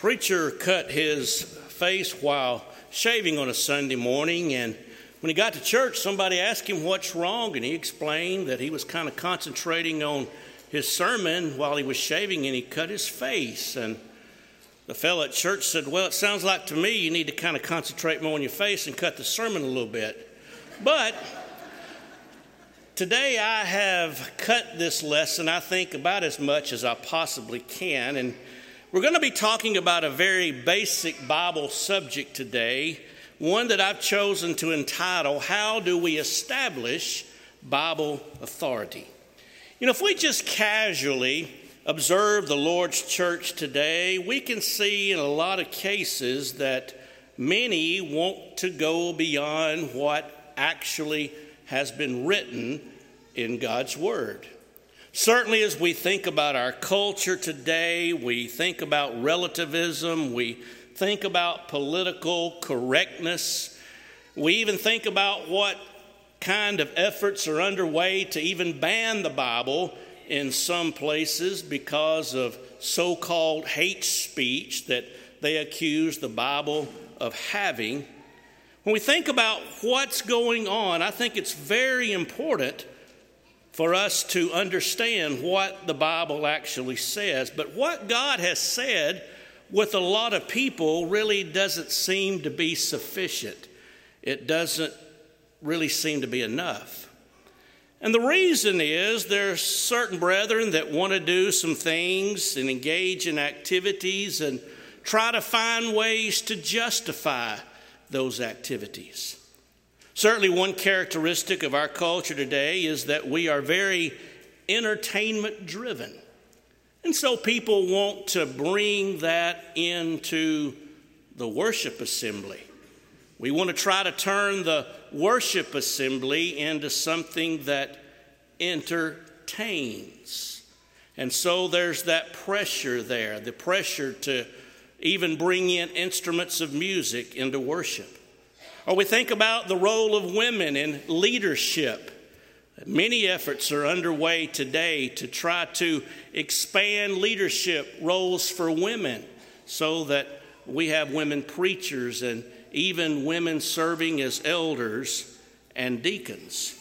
preacher cut his face while shaving on a Sunday morning, and when he got to church, somebody asked him what's wrong, and he explained that he was kind of concentrating on his sermon while he was shaving, and he cut his face. And the fellow at church said, Well, it sounds like to me you need to kind of concentrate more on your face and cut the sermon a little bit. But today I have cut this lesson, I think, about as much as I possibly can. And we're going to be talking about a very basic Bible subject today, one that I've chosen to entitle, How Do We Establish Bible Authority? You know, if we just casually observe the Lord's church today, we can see in a lot of cases that many want to go beyond what actually has been written in God's Word. Certainly, as we think about our culture today, we think about relativism, we think about political correctness, we even think about what kind of efforts are underway to even ban the Bible in some places because of so called hate speech that they accuse the Bible of having. When we think about what's going on, I think it's very important for us to understand what the Bible actually says. But what God has said with a lot of people really doesn't seem to be sufficient. It doesn't really seem to be enough. And the reason is there's certain brethren that want to do some things and engage in activities and try to find ways to justify those activities. Certainly, one characteristic of our culture today is that we are very entertainment driven. And so people want to bring that into the worship assembly. We want to try to turn the worship assembly into something that entertains. And so there's that pressure there, the pressure to even bring in instruments of music into worship. Or we think about the role of women in leadership. Many efforts are underway today to try to expand leadership roles for women so that we have women preachers and even women serving as elders and deacons.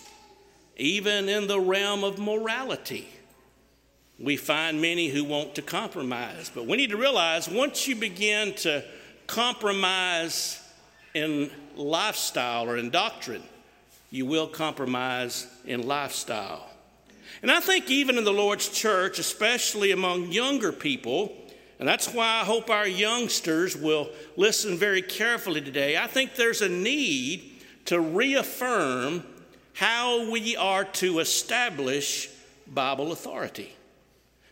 Even in the realm of morality, we find many who want to compromise. But we need to realize once you begin to compromise in lifestyle or in doctrine, you will compromise in lifestyle. And I think even in the Lord's church, especially among younger people, and that's why I hope our youngsters will listen very carefully today. I think there's a need to reaffirm how we are to establish Bible authority.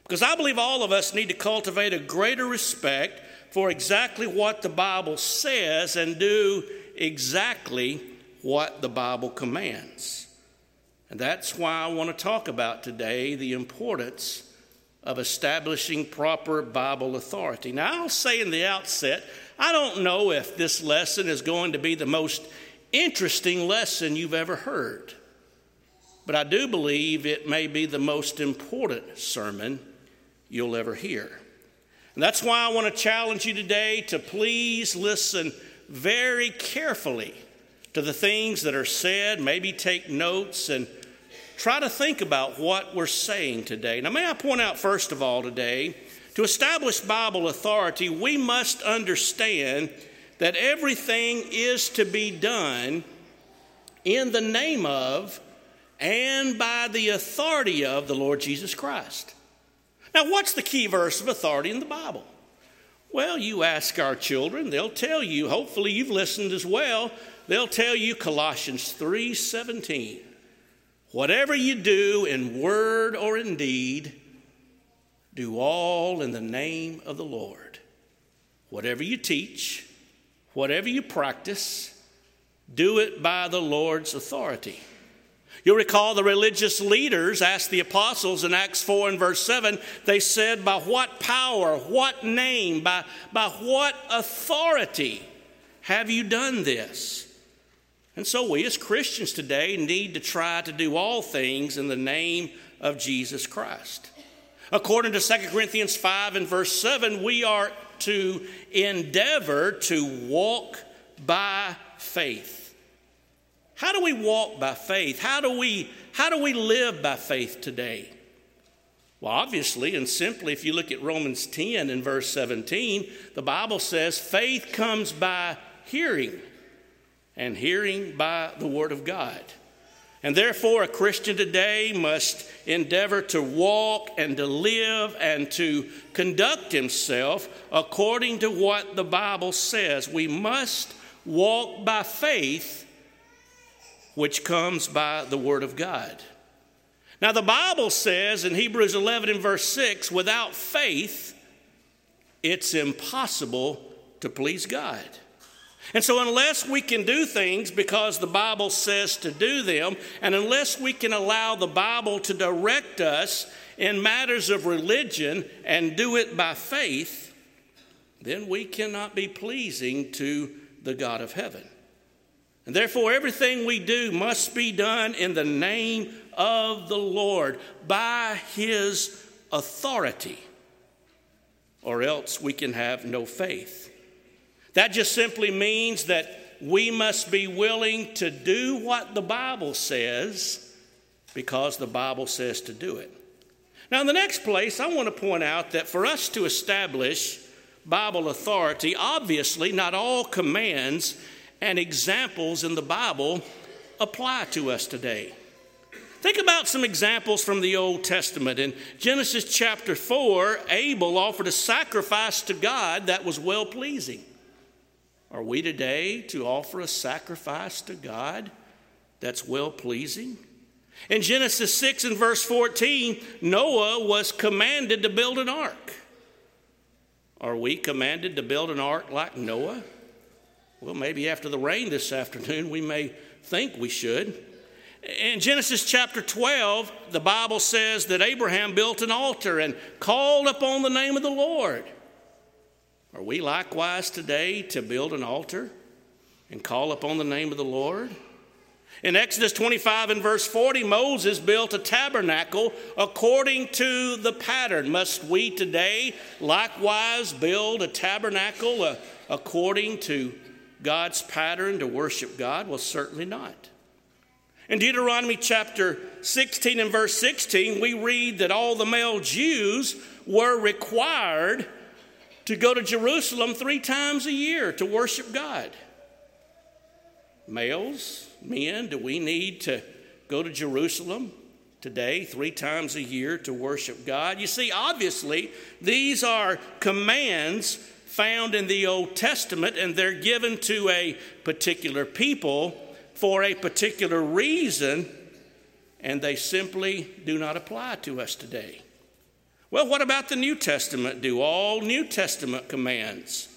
Because I believe all of us need to cultivate a greater respect for exactly what the Bible says and do exactly what the Bible commands. And that's why I want to talk about today the importance of establishing proper Bible authority. Now, I'll say in the outset, I don't know if this lesson is going to be the most interesting lesson you've ever heard, but I do believe it may be the most important sermon you'll ever hear. And that's why I want to challenge you today to please listen very carefully to the things that are said, maybe take notes and try to think about what we're saying today. Now, may I point out, first of all, today, to establish Bible authority, we must understand that everything is to be done in the name of and by the authority of the Lord Jesus Christ. Now, what's the key verse of authority in the Bible? Well, you ask our children, they'll tell you, hopefully you've listened as well, they'll tell you Colossians 3:17. Whatever you do in word or in deed, do all in the name of the Lord. Whatever you teach, whatever you practice, do it by the Lord's authority. You'll recall the religious leaders asked the apostles in Acts 4 and verse 7, they said, By what power, what name, by, by what authority have you done this? And so we as Christians today need to try to do all things in the name of Jesus Christ. According to 2 Corinthians 5 and verse 7, we are to endeavor to walk by faith. How do we walk by faith? How do we, how do we live by faith today? Well, obviously and simply, if you look at Romans 10 and verse 17, the Bible says faith comes by hearing, and hearing by the Word of God. And therefore, a Christian today must endeavor to walk and to live and to conduct himself according to what the Bible says. We must walk by faith, which comes by the Word of God. Now, the Bible says in Hebrews 11 and verse 6 without faith, it's impossible to please God. And so, unless we can do things because the Bible says to do them, and unless we can allow the Bible to direct us in matters of religion and do it by faith, then we cannot be pleasing to the God of heaven. And therefore, everything we do must be done in the name of the Lord by His authority, or else we can have no faith. That just simply means that we must be willing to do what the Bible says because the Bible says to do it. Now, in the next place, I want to point out that for us to establish Bible authority, obviously, not all commands and examples in the Bible apply to us today. Think about some examples from the Old Testament. In Genesis chapter 4, Abel offered a sacrifice to God that was well pleasing. Are we today to offer a sacrifice to God that's well pleasing? In Genesis 6 and verse 14, Noah was commanded to build an ark. Are we commanded to build an ark like Noah? Well, maybe after the rain this afternoon, we may think we should. In Genesis chapter 12, the Bible says that Abraham built an altar and called upon the name of the Lord. Are we likewise today to build an altar and call upon the name of the Lord? In Exodus 25 and verse 40, Moses built a tabernacle according to the pattern. Must we today likewise build a tabernacle uh, according to God's pattern to worship God? Well, certainly not. In Deuteronomy chapter 16 and verse 16, we read that all the male Jews were required to go to Jerusalem three times a year to worship God. Males, men, do we need to go to Jerusalem today three times a year to worship God? You see, obviously, these are commands found in the Old Testament, and they're given to a particular people for a particular reason, and they simply do not apply to us today. Well, what about the New Testament? Do all New Testament commands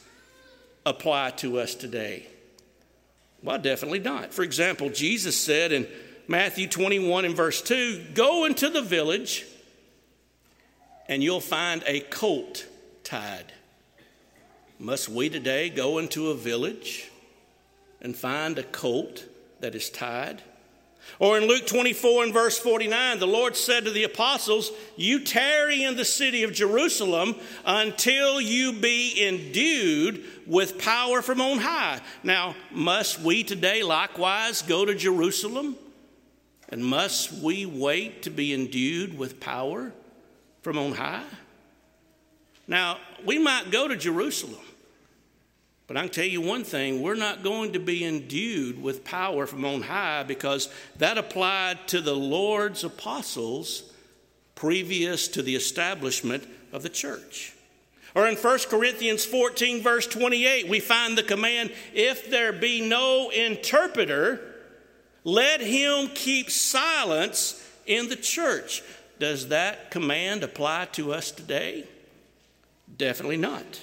apply to us today? Well, definitely not. For example, Jesus said in Matthew 21 and verse 2 Go into the village and you'll find a colt tied. Must we today go into a village and find a colt that is tied? Or in Luke 24 and verse 49, the Lord said to the apostles, You tarry in the city of Jerusalem until you be endued with power from on high. Now, must we today likewise go to Jerusalem? And must we wait to be endued with power from on high? Now, we might go to Jerusalem. But I can tell you one thing we're not going to be endued with power from on high because that applied to the Lord's apostles previous to the establishment of the church. Or in 1 Corinthians 14, verse 28, we find the command if there be no interpreter, let him keep silence in the church. Does that command apply to us today? Definitely not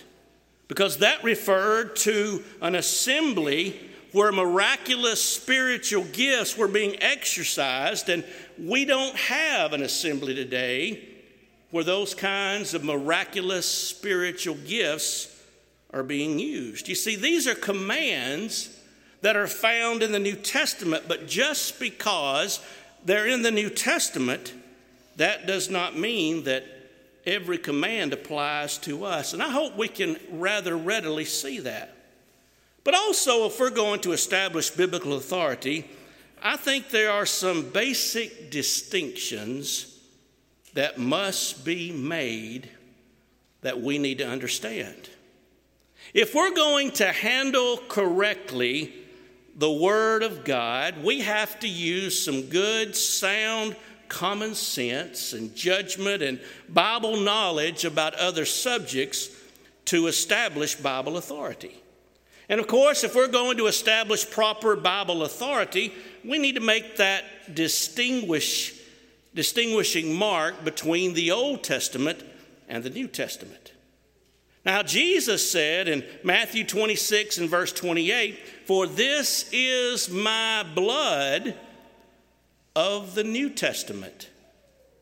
because that referred to an assembly where miraculous spiritual gifts were being exercised, and we don't have an assembly today where those kinds of miraculous spiritual gifts are being used. You see, these are commands that are found in the New Testament, but just because they're in the New Testament, that does not mean that every command applies to us. And I hope we can rather readily see that. But also, if we're going to establish biblical authority, I think there are some basic distinctions that must be made that we need to understand. If we're going to handle correctly the Word of God, we have to use some good, sound, common sense and judgment and Bible knowledge about other subjects to establish Bible authority. And of course, if we're going to establish proper Bible authority, we need to make that distinguish, distinguishing mark between the Old Testament and the New Testament. Now, Jesus said in Matthew 26 and verse 28, For this is my blood of the New Testament,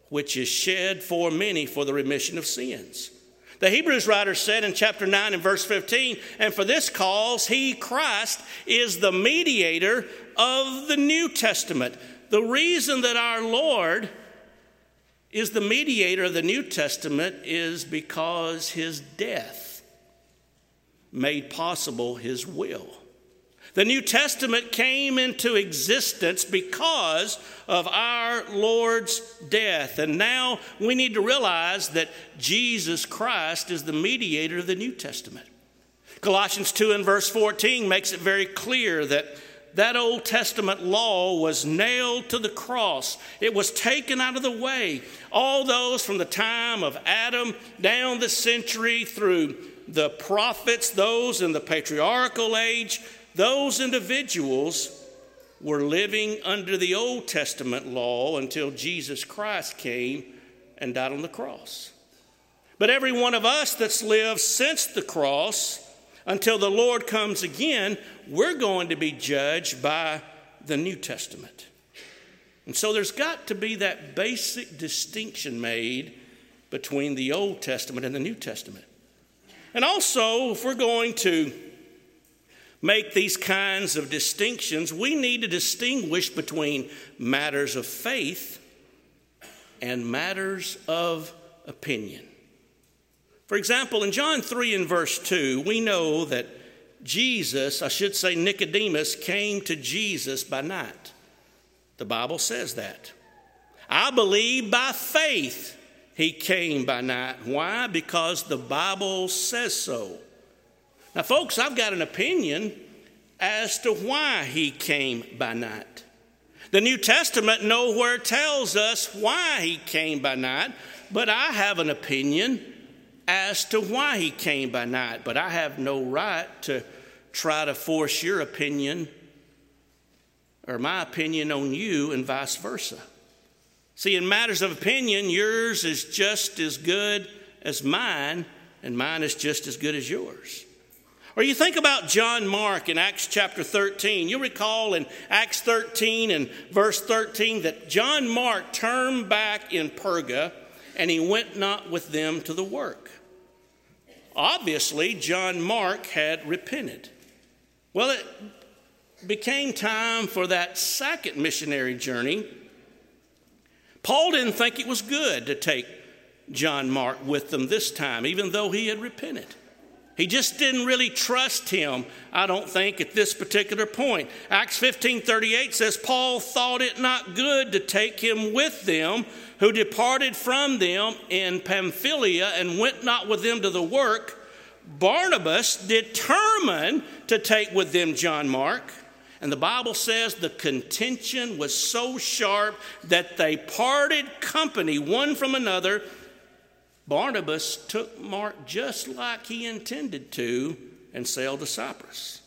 which is shed for many for the remission of sins. The Hebrews writer said in chapter 9 and verse 15, and for this cause, he, Christ, is the mediator of the New Testament. The reason that our Lord is the mediator of the New Testament is because his death made possible his will. The New Testament came into existence because of our Lord's death. And now we need to realize that Jesus Christ is the mediator of the New Testament. Colossians 2 and verse 14 makes it very clear that that Old Testament law was nailed to the cross. It was taken out of the way. All those from the time of Adam down the century through the prophets, those in the patriarchal age, those individuals were living under the Old Testament law until Jesus Christ came and died on the cross. But every one of us that's lived since the cross until the Lord comes again, we're going to be judged by the New Testament. And so there's got to be that basic distinction made between the Old Testament and the New Testament. And also, if we're going to make these kinds of distinctions, we need to distinguish between matters of faith and matters of opinion. For example, in John 3 and verse 2, we know that Jesus, I should say Nicodemus, came to Jesus by night. The Bible says that. I believe by faith he came by night. Why? Because the Bible says so. Now, folks, I've got an opinion as to why he came by night. The New Testament nowhere tells us why he came by night, but I have an opinion as to why he came by night. But I have no right to try to force your opinion or my opinion on you and vice versa. See, in matters of opinion, yours is just as good as mine, and mine is just as good as yours. Or you think about John Mark in Acts chapter 13. You recall in Acts 13 and verse 13 that John Mark turned back in Perga and he went not with them to the work. Obviously, John Mark had repented. Well, it became time for that second missionary journey. Paul didn't think it was good to take John Mark with them this time, even though he had repented. He just didn't really trust him, I don't think, at this particular point. Acts 15 38 says, Paul thought it not good to take him with them, who departed from them in Pamphylia and went not with them to the work. Barnabas determined to take with them John Mark. And the Bible says the contention was so sharp that they parted company one from another Barnabas took Mark just like he intended to and sailed to Cyprus.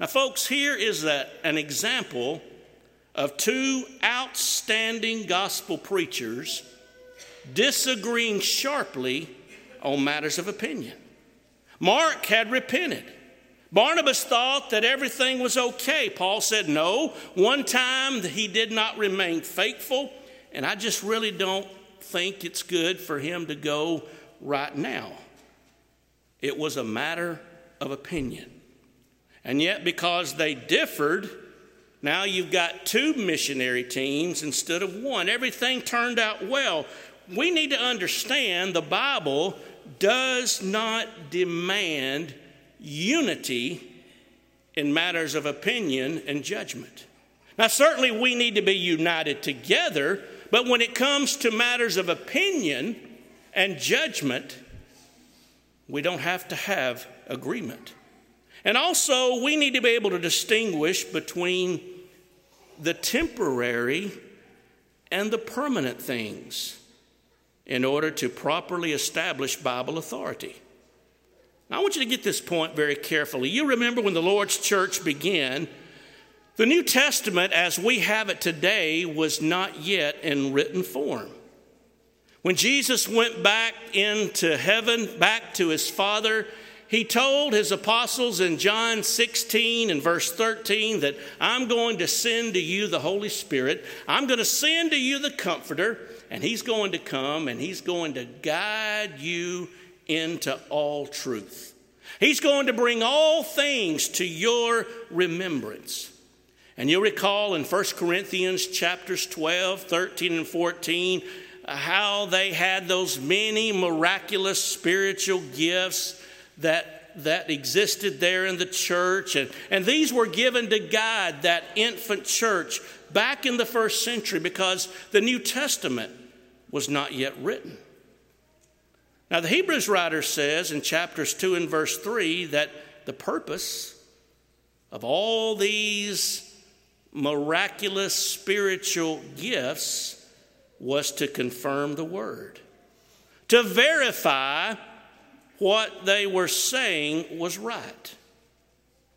Now, folks, here is that, an example of two outstanding gospel preachers disagreeing sharply on matters of opinion. Mark had repented. Barnabas thought that everything was okay. Paul said, No, one time he did not remain faithful, and I just really don't think it's good for him to go right now. It was a matter of opinion. And yet, because they differed, now you've got two missionary teams instead of one. Everything turned out well. we need to understand the Bible does not demand unity in matters of opinion and judgment. Now, certainly we need to be united together, but when it comes to matters of opinion and judgment, we don't have to have agreement. And also, we need to be able to distinguish between the temporary and the permanent things in order to properly establish Bible authority. Now, I want you to get this point very carefully. You remember when the Lord's church began, the New Testament, as we have it today, was not yet in written form. When Jesus went back into heaven, back to his Father, he told his apostles in John 16 and verse 13 that I'm going to send to you the Holy Spirit. I'm going to send to you the Comforter, and he's going to come and he's going to guide you into all truth. He's going to bring all things to your remembrance. And you'll recall in 1 Corinthians chapters 12, 13, and 14 uh, how they had those many miraculous spiritual gifts that that existed there in the church. And, and these were given to guide that infant church back in the first century because the New Testament was not yet written. Now, the Hebrews writer says in chapters 2 and verse 3 that the purpose of all these miraculous spiritual gifts was to confirm the word, to verify what they were saying was right.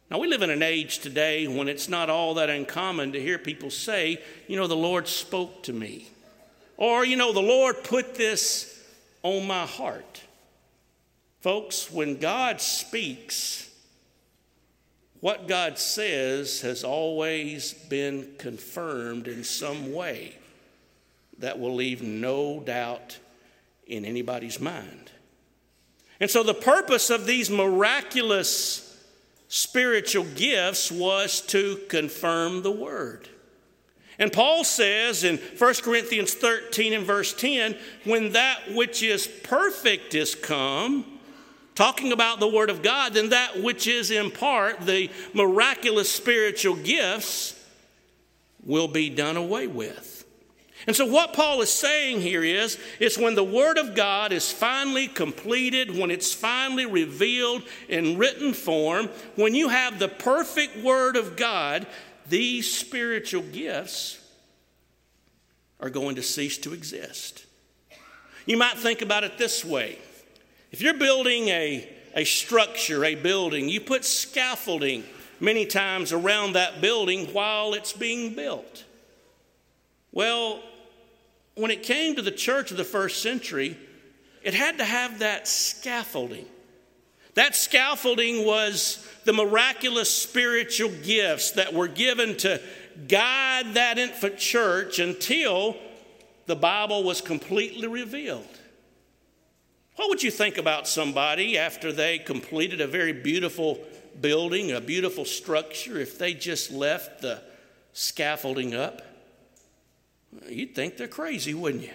Now, we live in an age today when it's not all that uncommon to hear people say, you know, the Lord spoke to me. Or, you know, the Lord put this on my heart. Folks, when God speaks, what God says has always been confirmed in some way that will leave no doubt in anybody's mind. And so, the purpose of these miraculous spiritual gifts was to confirm the word. And Paul says in 1 Corinthians 13 and verse 10 when that which is perfect is come, talking about the Word of God, then that which is in part, the miraculous spiritual gifts, will be done away with. And so, what Paul is saying here is, it's when the Word of God is finally completed, when it's finally revealed in written form, when you have the perfect Word of God, these spiritual gifts are going to cease to exist. You might think about it this way if you're building a, a structure, a building, you put scaffolding many times around that building while it's being built. Well, when it came to the church of the first century, it had to have that scaffolding. That scaffolding was the miraculous spiritual gifts that were given to guide that infant church until the Bible was completely revealed. What would you think about somebody after they completed a very beautiful building, a beautiful structure, if they just left the scaffolding up? You'd think they're crazy, wouldn't you?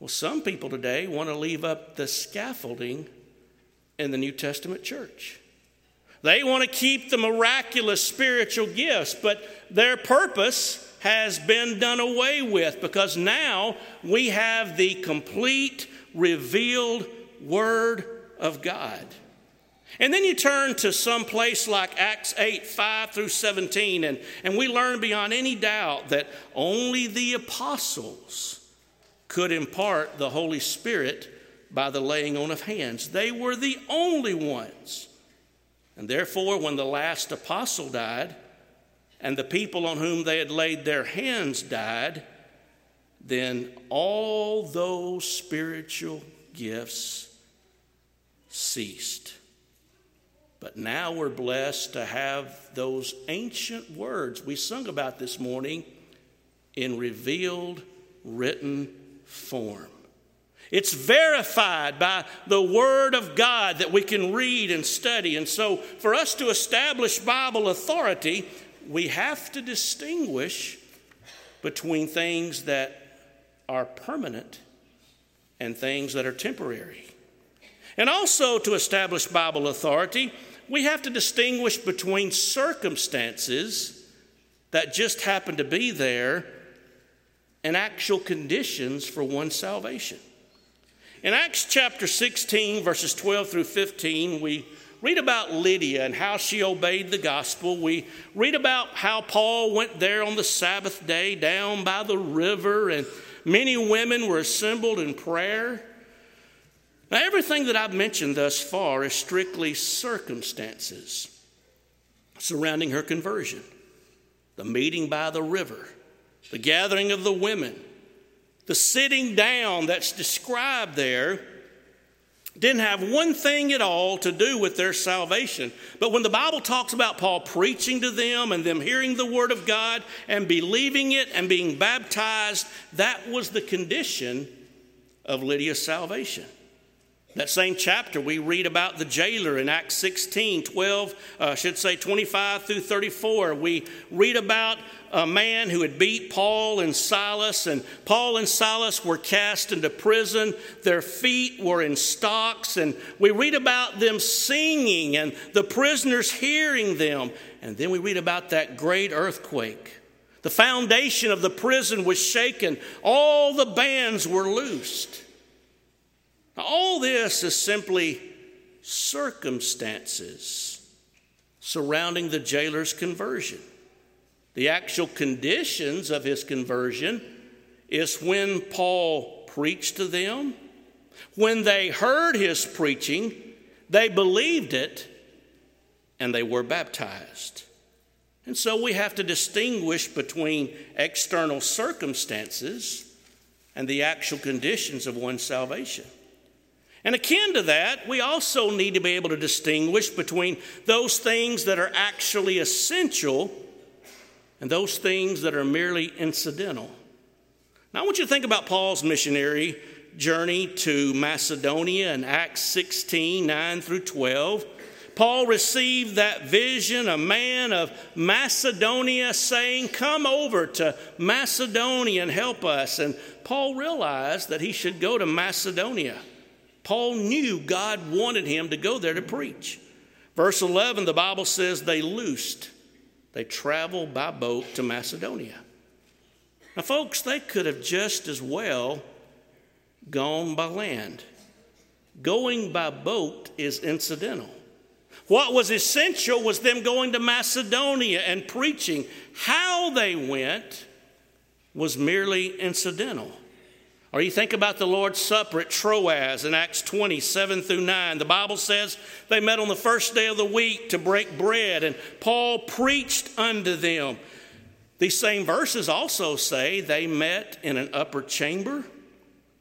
Well, some people today want to leave up the scaffolding in the New Testament church. They want to keep the miraculous spiritual gifts, but their purpose has been done away with because now we have the complete revealed Word of God. And then you turn to some place like Acts 8, 5 through 17, and, and we learn beyond any doubt that only the apostles could impart the Holy Spirit by the laying on of hands. They were the only ones. And therefore, when the last apostle died, and the people on whom they had laid their hands died, then all those spiritual gifts ceased. But now we're blessed to have those ancient words we sung about this morning in revealed written form. It's verified by the Word of God that we can read and study. And so, for us to establish Bible authority, we have to distinguish between things that are permanent and things that are temporary. And also, to establish Bible authority, we have to distinguish between circumstances that just happen to be there and actual conditions for one's salvation. In Acts chapter 16, verses 12 through 15, we read about Lydia and how she obeyed the gospel. We read about how Paul went there on the Sabbath day down by the river, and many women were assembled in prayer. Now, everything that I've mentioned thus far is strictly circumstances surrounding her conversion the meeting by the river, the gathering of the women, the sitting down that's described there didn't have one thing at all to do with their salvation. But when the Bible talks about Paul preaching to them and them hearing the word of God and believing it and being baptized, that was the condition of Lydia's salvation. That same chapter, we read about the jailer in Acts 16, 12, uh, should say 25 through 34. We read about a man who had beat Paul and Silas, and Paul and Silas were cast into prison. Their feet were in stocks, and we read about them singing and the prisoners hearing them. And then we read about that great earthquake. The foundation of the prison was shaken, all the bands were loosed. Now, all this is simply circumstances surrounding the jailer's conversion. The actual conditions of his conversion is when Paul preached to them. When they heard his preaching, they believed it and they were baptized. And so we have to distinguish between external circumstances and the actual conditions of one's salvation. And akin to that, we also need to be able to distinguish between those things that are actually essential and those things that are merely incidental. Now, I want you to think about Paul's missionary journey to Macedonia in Acts 16 9 through 12. Paul received that vision, a man of Macedonia saying, Come over to Macedonia and help us. And Paul realized that he should go to Macedonia. Paul knew God wanted him to go there to preach. Verse 11, the Bible says they loosed they traveled by boat to Macedonia. Now, folks, they could have just as well gone by land. Going by boat is incidental. What was essential was them going to Macedonia and preaching. How they went was merely incidental. Or you think about the Lord's Supper at Troas in Acts 20, 7 through 9. The Bible says they met on the first day of the week to break bread, and Paul preached unto them. These same verses also say they met in an upper chamber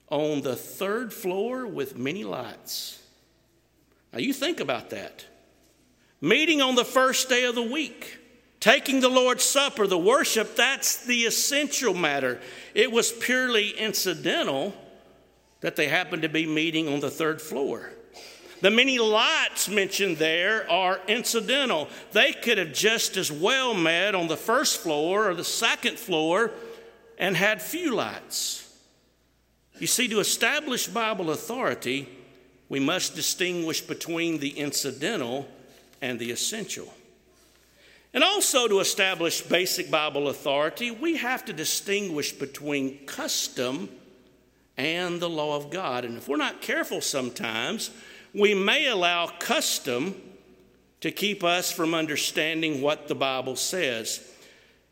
on the third floor with many lights. Now you think about that. Meeting on the first day of the week Taking the Lord's Supper, the worship, that's the essential matter. It was purely incidental that they happened to be meeting on the third floor. The many lights mentioned there are incidental. They could have just as well met on the first floor or the second floor and had few lights. You see, to establish Bible authority, we must distinguish between the incidental and the essential. And also, to establish basic Bible authority, we have to distinguish between custom and the law of God. And if we're not careful sometimes, we may allow custom to keep us from understanding what the Bible says.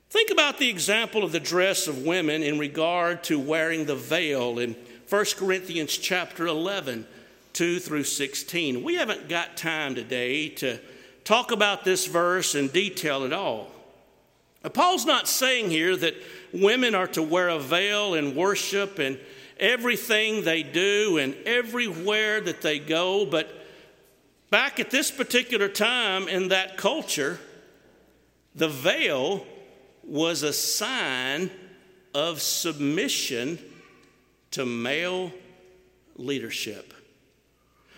Think about the example of the dress of women in regard to wearing the veil in 1 Corinthians chapter 11, 2 through 16. We haven't got time today to talk about this verse in detail at all. Paul's not saying here that women are to wear a veil in worship and everything they do and everywhere that they go, but back at this particular time in that culture, the veil was a sign of submission to male leadership.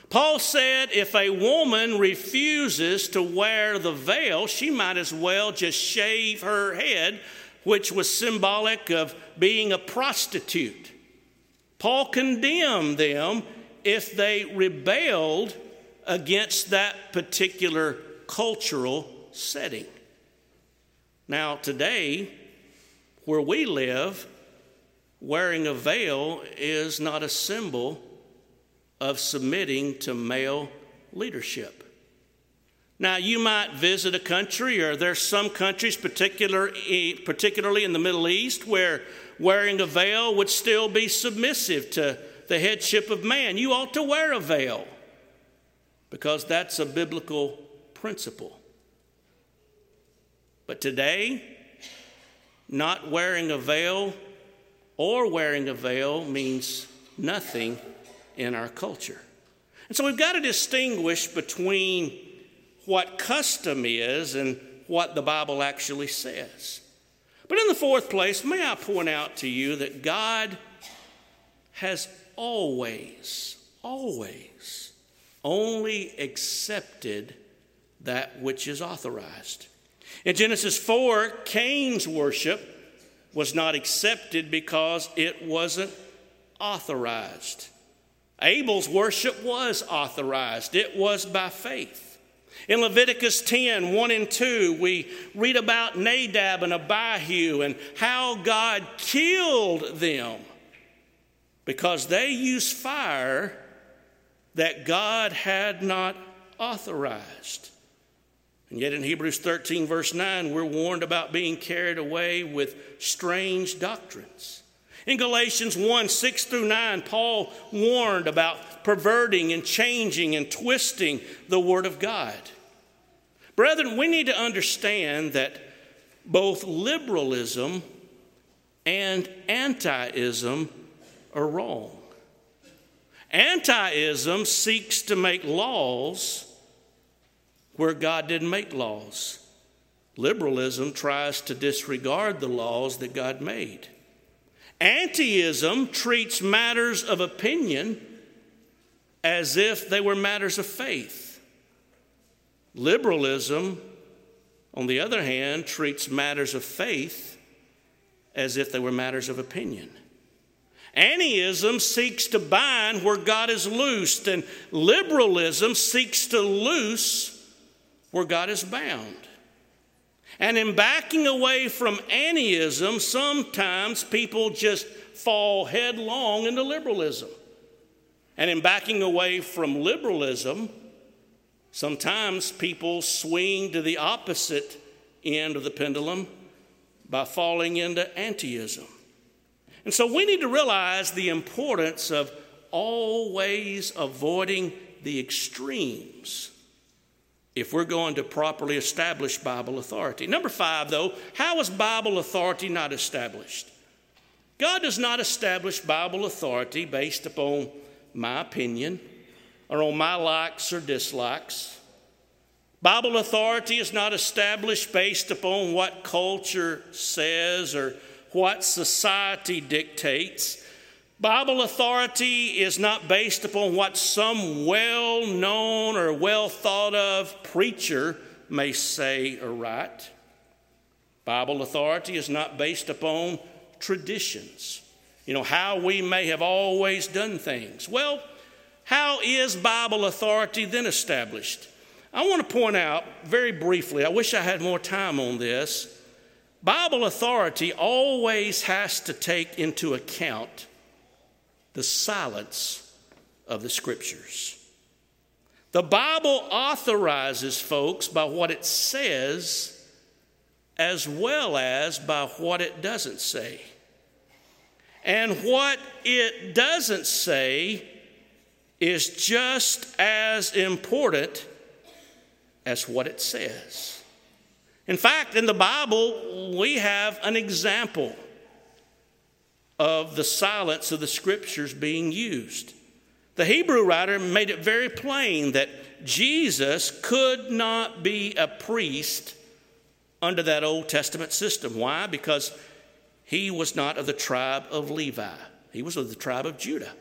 Paul said if a woman refuses to wear the veil, she might as well just shave her head, which was symbolic of being a prostitute. Paul condemned them if they rebelled against that particular cultural setting. Now, today, where we live, wearing a veil is not a symbol of submitting to male leadership. Now, you might visit a country, or there's some countries, particular, eh, particularly in the Middle East, where wearing a veil would still be submissive to the headship of man. You ought to wear a veil because that's a biblical principle. But today, not wearing a veil or wearing a veil means nothing in our culture. And so we've got to distinguish between what custom is and what the Bible actually says. But in the fourth place, may I point out to you that God has always, always only accepted that which is authorized. In Genesis 4, Cain's worship was not accepted because it wasn't authorized. Abel's worship was authorized, it was by faith. In Leviticus 10 1 and 2, we read about Nadab and Abihu and how God killed them because they used fire that God had not authorized. And yet in Hebrews 13, verse 9, we're warned about being carried away with strange doctrines. In Galatians 1 6 through 9, Paul warned about perverting and changing and twisting the Word of God. Brethren, we need to understand that both liberalism and antiism are wrong. Antiism seeks to make laws where God didn't make laws. Liberalism tries to disregard the laws that God made. Antiism treats matters of opinion as if they were matters of faith. Liberalism, on the other hand, treats matters of faith as if they were matters of opinion. Antiism seeks to bind where God is loosed, and liberalism seeks to loose where God is bound. And in backing away from antiism, sometimes people just fall headlong into liberalism. And in backing away from liberalism, sometimes people swing to the opposite end of the pendulum by falling into antiism. And so we need to realize the importance of always avoiding the extremes if we're going to properly establish Bible authority. Number five, though, how is Bible authority not established? God does not establish Bible authority based upon my opinion or on my likes or dislikes. Bible authority is not established based upon what culture says or what society dictates. Bible authority is not based upon what some well known or well thought of preacher may say or write. Bible authority is not based upon traditions, you know, how we may have always done things. Well, how is Bible authority then established? I want to point out very briefly, I wish I had more time on this. Bible authority always has to take into account the silence of the scriptures. The Bible authorizes folks by what it says as well as by what it doesn't say. And what it doesn't say is just as important as what it says. In fact, in the Bible, we have an example of the silence of the scriptures being used. The Hebrew writer made it very plain that Jesus could not be a priest under that Old Testament system. Why? Because he was not of the tribe of Levi, he was of the tribe of Judah.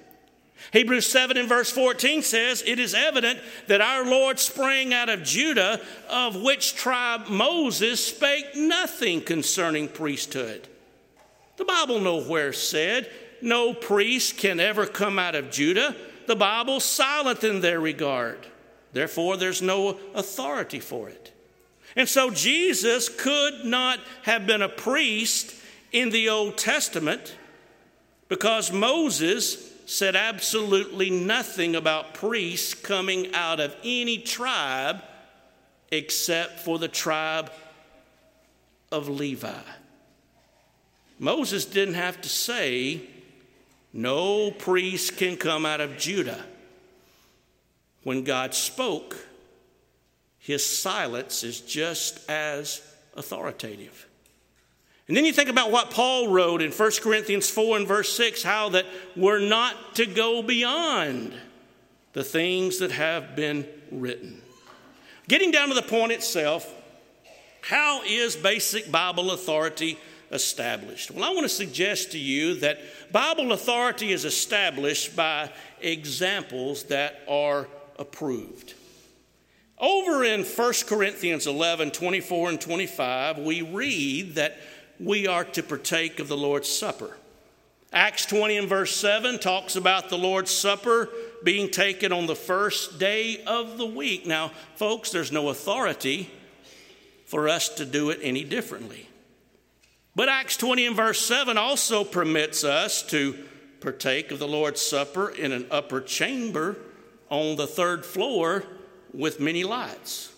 Hebrews 7 and verse 14 says, It is evident that our Lord sprang out of Judah, of which tribe Moses spake nothing concerning priesthood. The Bible nowhere said no priest can ever come out of Judah, the Bible's silent in their regard. Therefore, there's no authority for it. And so Jesus could not have been a priest in the Old Testament because Moses said absolutely nothing about priests coming out of any tribe except for the tribe of Levi. Moses didn't have to say, no priest can come out of Judah. When God spoke, his silence is just as authoritative. And then you think about what Paul wrote in 1 Corinthians 4 and verse 6 how that we're not to go beyond the things that have been written. Getting down to the point itself, how is basic Bible authority established? Well, I want to suggest to you that Bible authority is established by examples that are approved. Over in 1 Corinthians 11 24 and 25, we read that we are to partake of the Lord's Supper. Acts 20 and verse 7 talks about the Lord's Supper being taken on the first day of the week. Now, folks, there's no authority for us to do it any differently. But Acts 20 and verse 7 also permits us to partake of the Lord's Supper in an upper chamber on the third floor with many lights.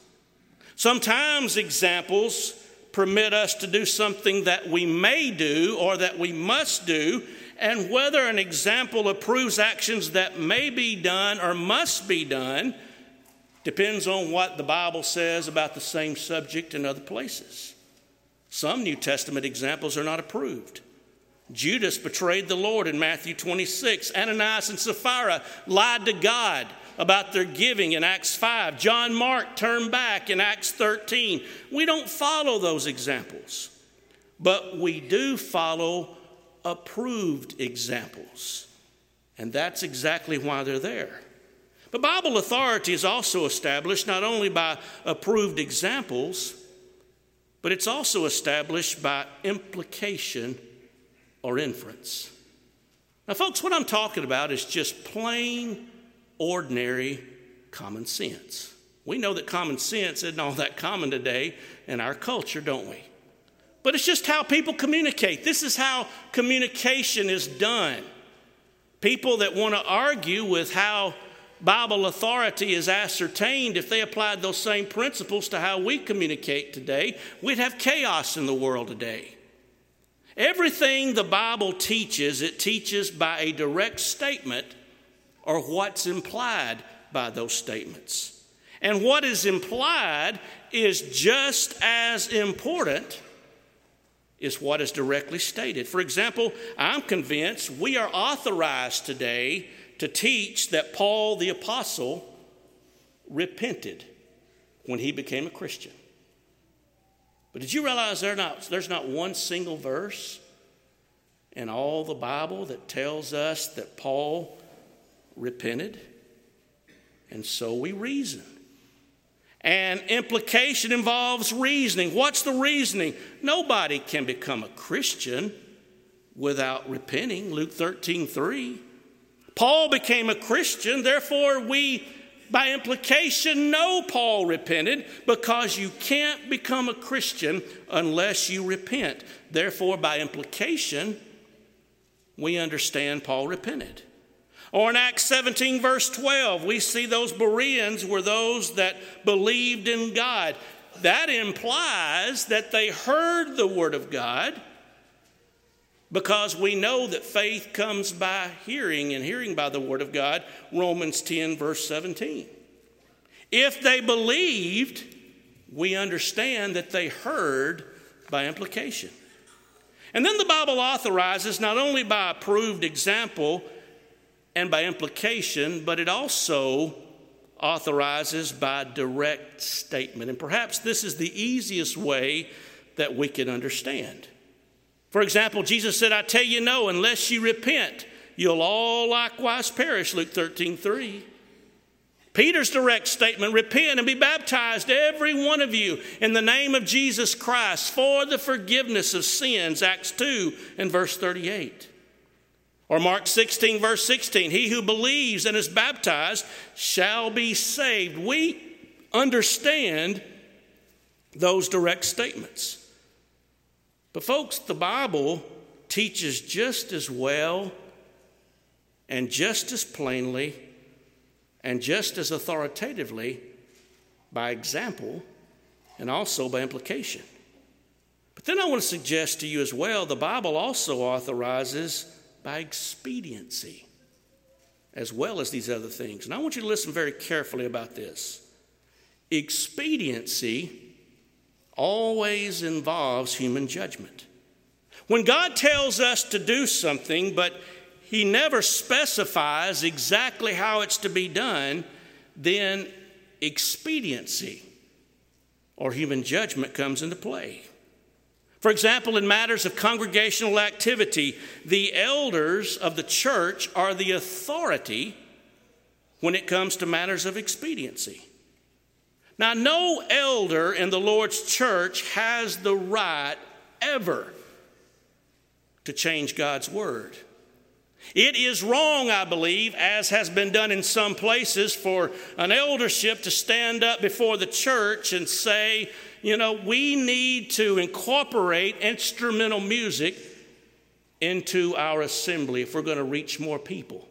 Sometimes examples permit us to do something that we may do or that we must do, and whether an example approves actions that may be done or must be done depends on what the Bible says about the same subject in other places. Some New Testament examples are not approved. Judas betrayed the Lord in Matthew 26. Ananias and Sapphira lied to God about their giving in Acts 5. John Mark turned back in Acts 13. We don't follow those examples, but we do follow approved examples. And that's exactly why they're there. But Bible authority is also established not only by approved examples, but it's also established by implication or inference. Now, folks, what I'm talking about is just plain ordinary common sense. We know that common sense isn't all that common today in our culture, don't we? But it's just how people communicate. This is how communication is done. People that want to argue with how Bible authority is ascertained, if they applied those same principles to how we communicate today, we'd have chaos in the world today. Everything the Bible teaches, it teaches by a direct statement or what's implied by those statements. And what is implied is just as important as what is directly stated. For example, I'm convinced we are authorized today to teach that Paul the Apostle repented when he became a Christian. But did you realize not, there's not one single verse in all the Bible that tells us that Paul repented, and so we reason. And implication involves reasoning. What's the reasoning? Nobody can become a Christian without repenting. Luke 13 3. Paul became a Christian, therefore, we, by implication, know Paul repented because you can't become a Christian unless you repent. Therefore, by implication, we understand Paul repented. Or in Acts 17, verse 12, we see those Bereans were those that believed in God. That implies that they heard the Word of God because we know that faith comes by hearing and hearing by the Word of God. Romans 10, verse 17. If they believed, we understand that they heard by implication. And then the Bible authorizes, not only by approved example, and by implication, but it also authorizes by direct statement. And perhaps this is the easiest way that we can understand. For example, Jesus said, I tell you no, unless you repent, you'll all likewise perish, Luke 13 3. Peter's direct statement repent and be baptized, every one of you, in the name of Jesus Christ for the forgiveness of sins, Acts 2 and verse 38. Or Mark 16, verse 16, he who believes and is baptized shall be saved. We understand those direct statements. But, folks, the Bible teaches just as well and just as plainly and just as authoritatively by example and also by implication. But then I want to suggest to you as well the Bible also authorizes by expediency as well as these other things. And I want you to listen very carefully about this. Expediency always involves human judgment. When God tells us to do something, but He never specifies exactly how it's to be done, then expediency or human judgment comes into play. For example, in matters of congregational activity, the elders of the church are the authority when it comes to matters of expediency. Now, no elder in the Lord's church has the right ever to change God's word. It is wrong, I believe, as has been done in some places, for an eldership to stand up before the church and say, you know, we need to incorporate instrumental music into our assembly if we're going to reach more people.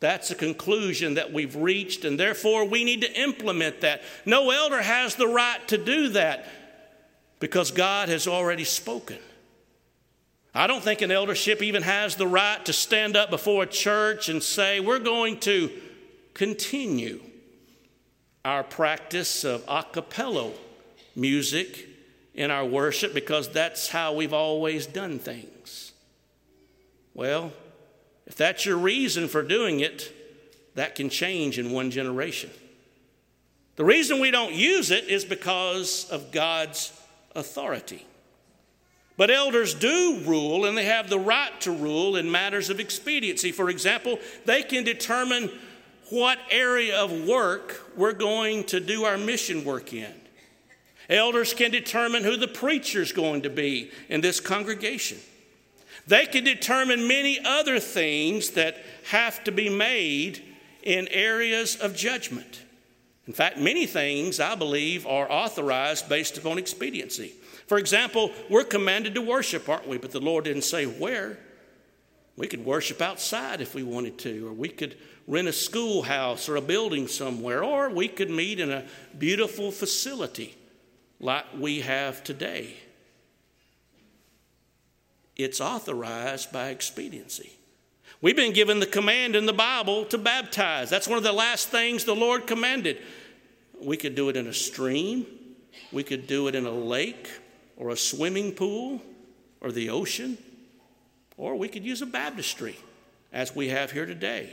That's a conclusion that we've reached, and therefore we need to implement that. No elder has the right to do that because God has already spoken. I don't think an eldership even has the right to stand up before a church and say, We're going to continue our practice of a cappella music in our worship because that's how we've always done things. Well, if that's your reason for doing it, that can change in one generation. The reason we don't use it is because of God's authority. But elders do rule, and they have the right to rule in matters of expediency. For example, they can determine what area of work we're going to do our mission work in. Elders can determine who the preacher is going to be in this congregation. They can determine many other things that have to be made in areas of judgment. In fact, many things, I believe, are authorized based upon expediency. For example, we're commanded to worship, aren't we? But the Lord didn't say where. We could worship outside if we wanted to, or we could rent a schoolhouse or a building somewhere, or we could meet in a beautiful facility like we have today. It's authorized by expediency. We've been given the command in the Bible to baptize. That's one of the last things the Lord commanded. We could do it in a stream, we could do it in a lake or a swimming pool or the ocean, or we could use a baptistry as we have here today.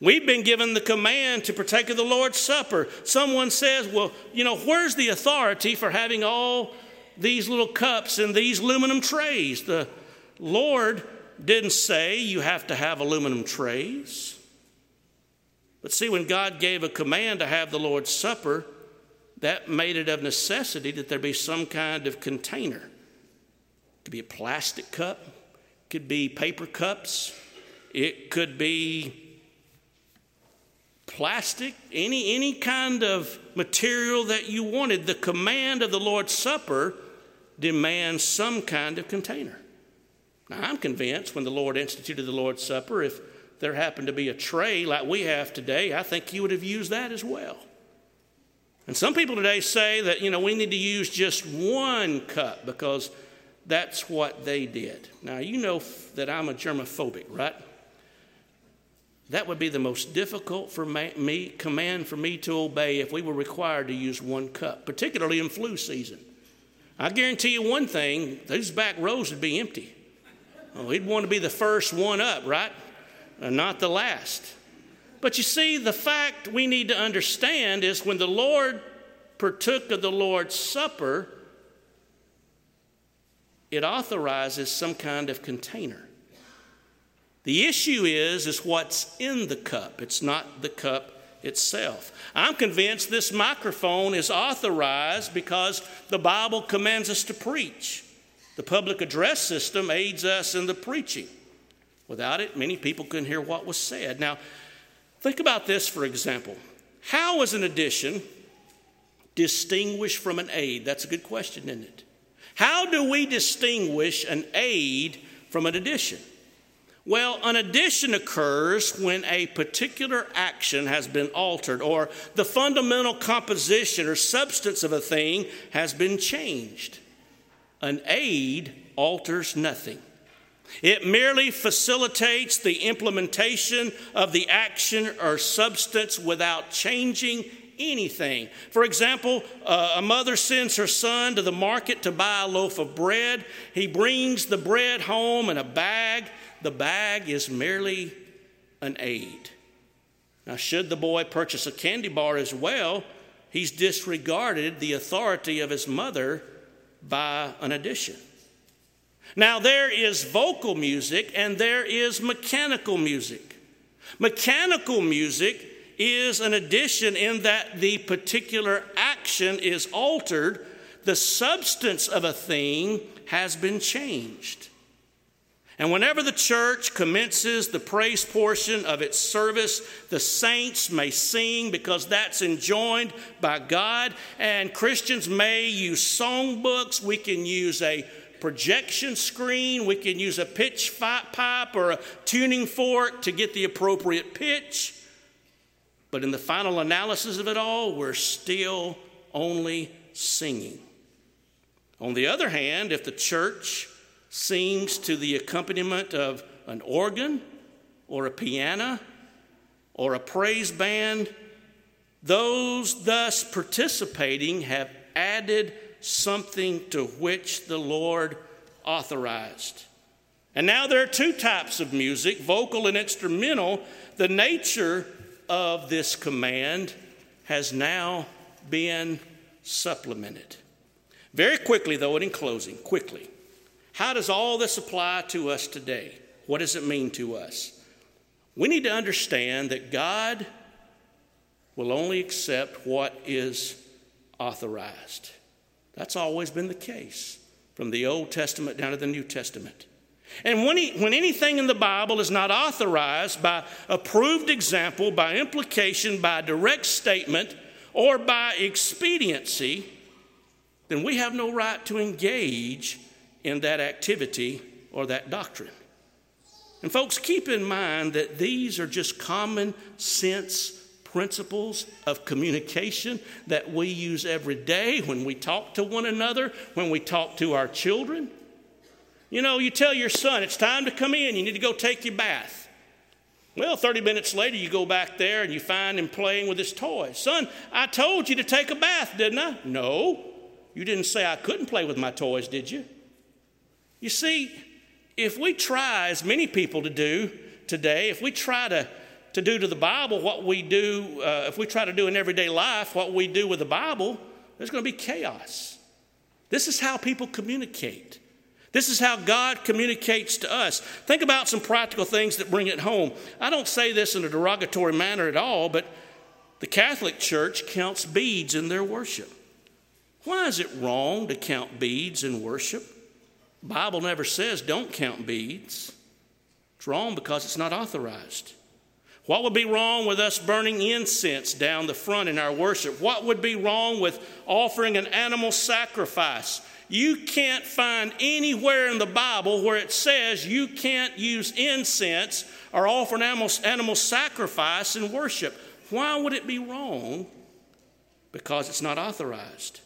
We've been given the command to partake of the Lord's Supper. Someone says, well, you know, where's the authority for having all these little cups and these aluminum trays? The Lord didn't say you have to have aluminum trays. But see, when God gave a command to have the Lord's Supper, that made it of necessity that there be some kind of container. It could be a plastic cup, it could be paper cups, it could be plastic, any, any kind of material that you wanted. The command of the Lord's Supper demands some kind of container. Now, I'm convinced when the Lord instituted the Lord's Supper, if there happened to be a tray like we have today, I think He would have used that as well. And some people today say that, you know, we need to use just one cup because that's what they did. Now, you know that I'm a germophobic, right? That would be the most difficult for me, command for me to obey if we were required to use one cup, particularly in flu season. I guarantee you one thing those back rows would be empty. Oh, he'd want to be the first one up, right? And not the last. But you see, the fact we need to understand is when the Lord partook of the Lord's Supper, it authorizes some kind of container. The issue is is what's in the cup. It's not the cup itself. I'm convinced this microphone is authorized because the Bible commands us to preach. The public address system aids us in the preaching. Without it, many people couldn't hear what was said. Now, think about this for example. How is an addition distinguished from an aid? That's a good question, isn't it? How do we distinguish an aid from an addition? Well, an addition occurs when a particular action has been altered or the fundamental composition or substance of a thing has been changed. An aid alters nothing. It merely facilitates the implementation of the action or substance without changing anything. For example, uh, a mother sends her son to the market to buy a loaf of bread. He brings the bread home in a bag. The bag is merely an aid. Now, should the boy purchase a candy bar as well, he's disregarded the authority of his mother by an addition. Now, there is vocal music and there is mechanical music. Mechanical music is an addition in that the particular action is altered, the substance of a thing has been changed. And whenever the church commences the praise portion of its service, the saints may sing because that's enjoined by God. And Christians may use songbooks. We can use a projection screen. We can use a pitch pipe or a tuning fork to get the appropriate pitch. But in the final analysis of it all, we're still only singing. On the other hand, if the church sings to the accompaniment of an organ or a piano or a praise band, those thus participating have added something to which the Lord authorized. And now there are two types of music vocal and instrumental. The nature of this command has now been supplemented. Very quickly, though, and in closing, quickly, how does all this apply to us today? What does it mean to us? We need to understand that God will only accept what is authorized. That's always been the case from the Old Testament down to the New Testament. And when, he, when anything in the Bible is not authorized by approved example, by implication, by direct statement, or by expediency, then we have no right to engage in that activity or that doctrine. And, folks, keep in mind that these are just common sense principles of communication that we use every day when we talk to one another, when we talk to our children. You know, you tell your son, it's time to come in, you need to go take your bath. Well, 30 minutes later, you go back there and you find him playing with his toys. Son, I told you to take a bath, didn't I? No. You didn't say I couldn't play with my toys, did you? You see, if we try, as many people to do today, if we try to, to do to the Bible what we do, uh, if we try to do in everyday life what we do with the Bible, there's going to be chaos. This is how people communicate. This is how God communicates to us. Think about some practical things that bring it home. I don't say this in a derogatory manner at all, but the Catholic Church counts beads in their worship. Why is it wrong to count beads in worship? Bible never says don't count beads. It's wrong because it's not authorized. What would be wrong with us burning incense down the front in our worship? What would be wrong with offering an animal sacrifice? You can't find anywhere in the Bible where it says you can't use incense or offer an animal, animal sacrifice in worship. Why would it be wrong? Because it's not authorized.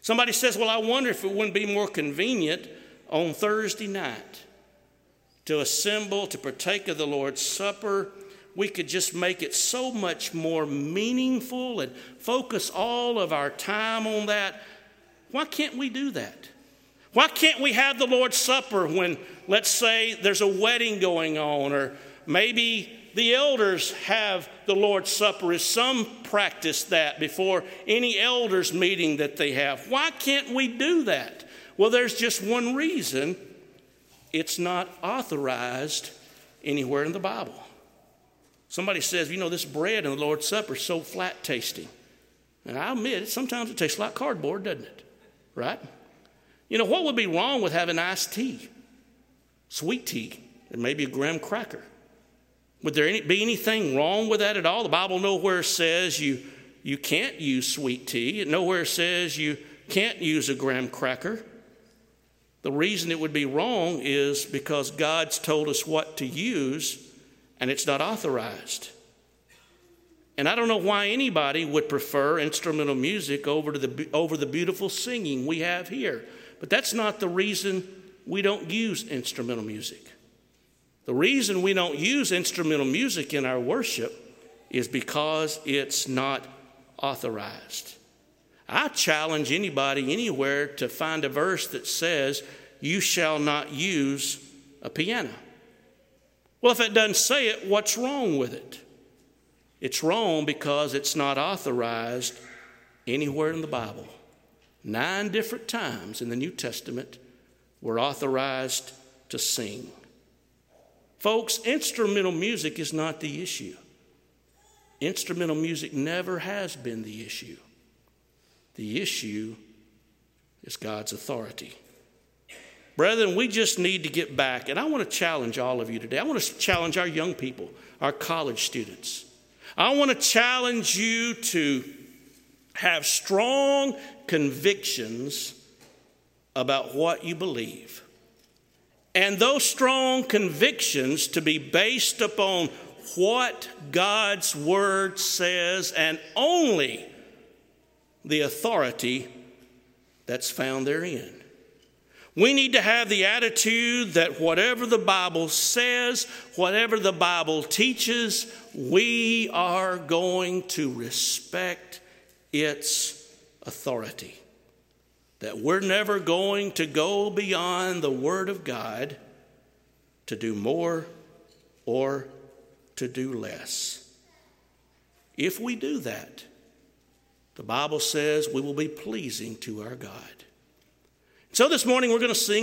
Somebody says, Well, I wonder if it wouldn't be more convenient on Thursday night to assemble to partake of the Lord's Supper. We could just make it so much more meaningful and focus all of our time on that. Why can't we do that? Why can't we have the Lord's Supper when, let's say, there's a wedding going on, or maybe the elders have the Lord's Supper, as some practice that before any elders' meeting that they have? Why can't we do that? Well, there's just one reason it's not authorized anywhere in the Bible. Somebody says, you know, this bread in the Lord's Supper is so flat tasting. And I admit, sometimes it tastes like cardboard, doesn't it? Right? You know, what would be wrong with having iced tea? Sweet tea. and maybe a graham cracker. Would there any, be anything wrong with that at all? The Bible nowhere says you, you can't use sweet tea. It nowhere says you can't use a graham cracker. The reason it would be wrong is because God's told us what to use and it's not authorized. And I don't know why anybody would prefer instrumental music over, to the, over the beautiful singing we have here. But that's not the reason we don't use instrumental music. The reason we don't use instrumental music in our worship is because it's not authorized. I challenge anybody anywhere to find a verse that says, You shall not use a piano. Well, if it doesn't say it, what's wrong with it? It's wrong because it's not authorized anywhere in the Bible. Nine different times in the New Testament, we're authorized to sing. Folks, instrumental music is not the issue. Instrumental music never has been the issue. The issue is God's authority. Brethren, we just need to get back, and I want to challenge all of you today. I want to challenge our young people, our college students. I want to challenge you to have strong convictions about what you believe. And those strong convictions to be based upon what God's Word says and only the authority that's found therein. We need to have the attitude that whatever the Bible says, whatever the Bible teaches, we are going to respect its authority that we're never going to go beyond the Word of God to do more or to do less. If we do that, the Bible says we will be pleasing to our God. So this morning we're going to sing.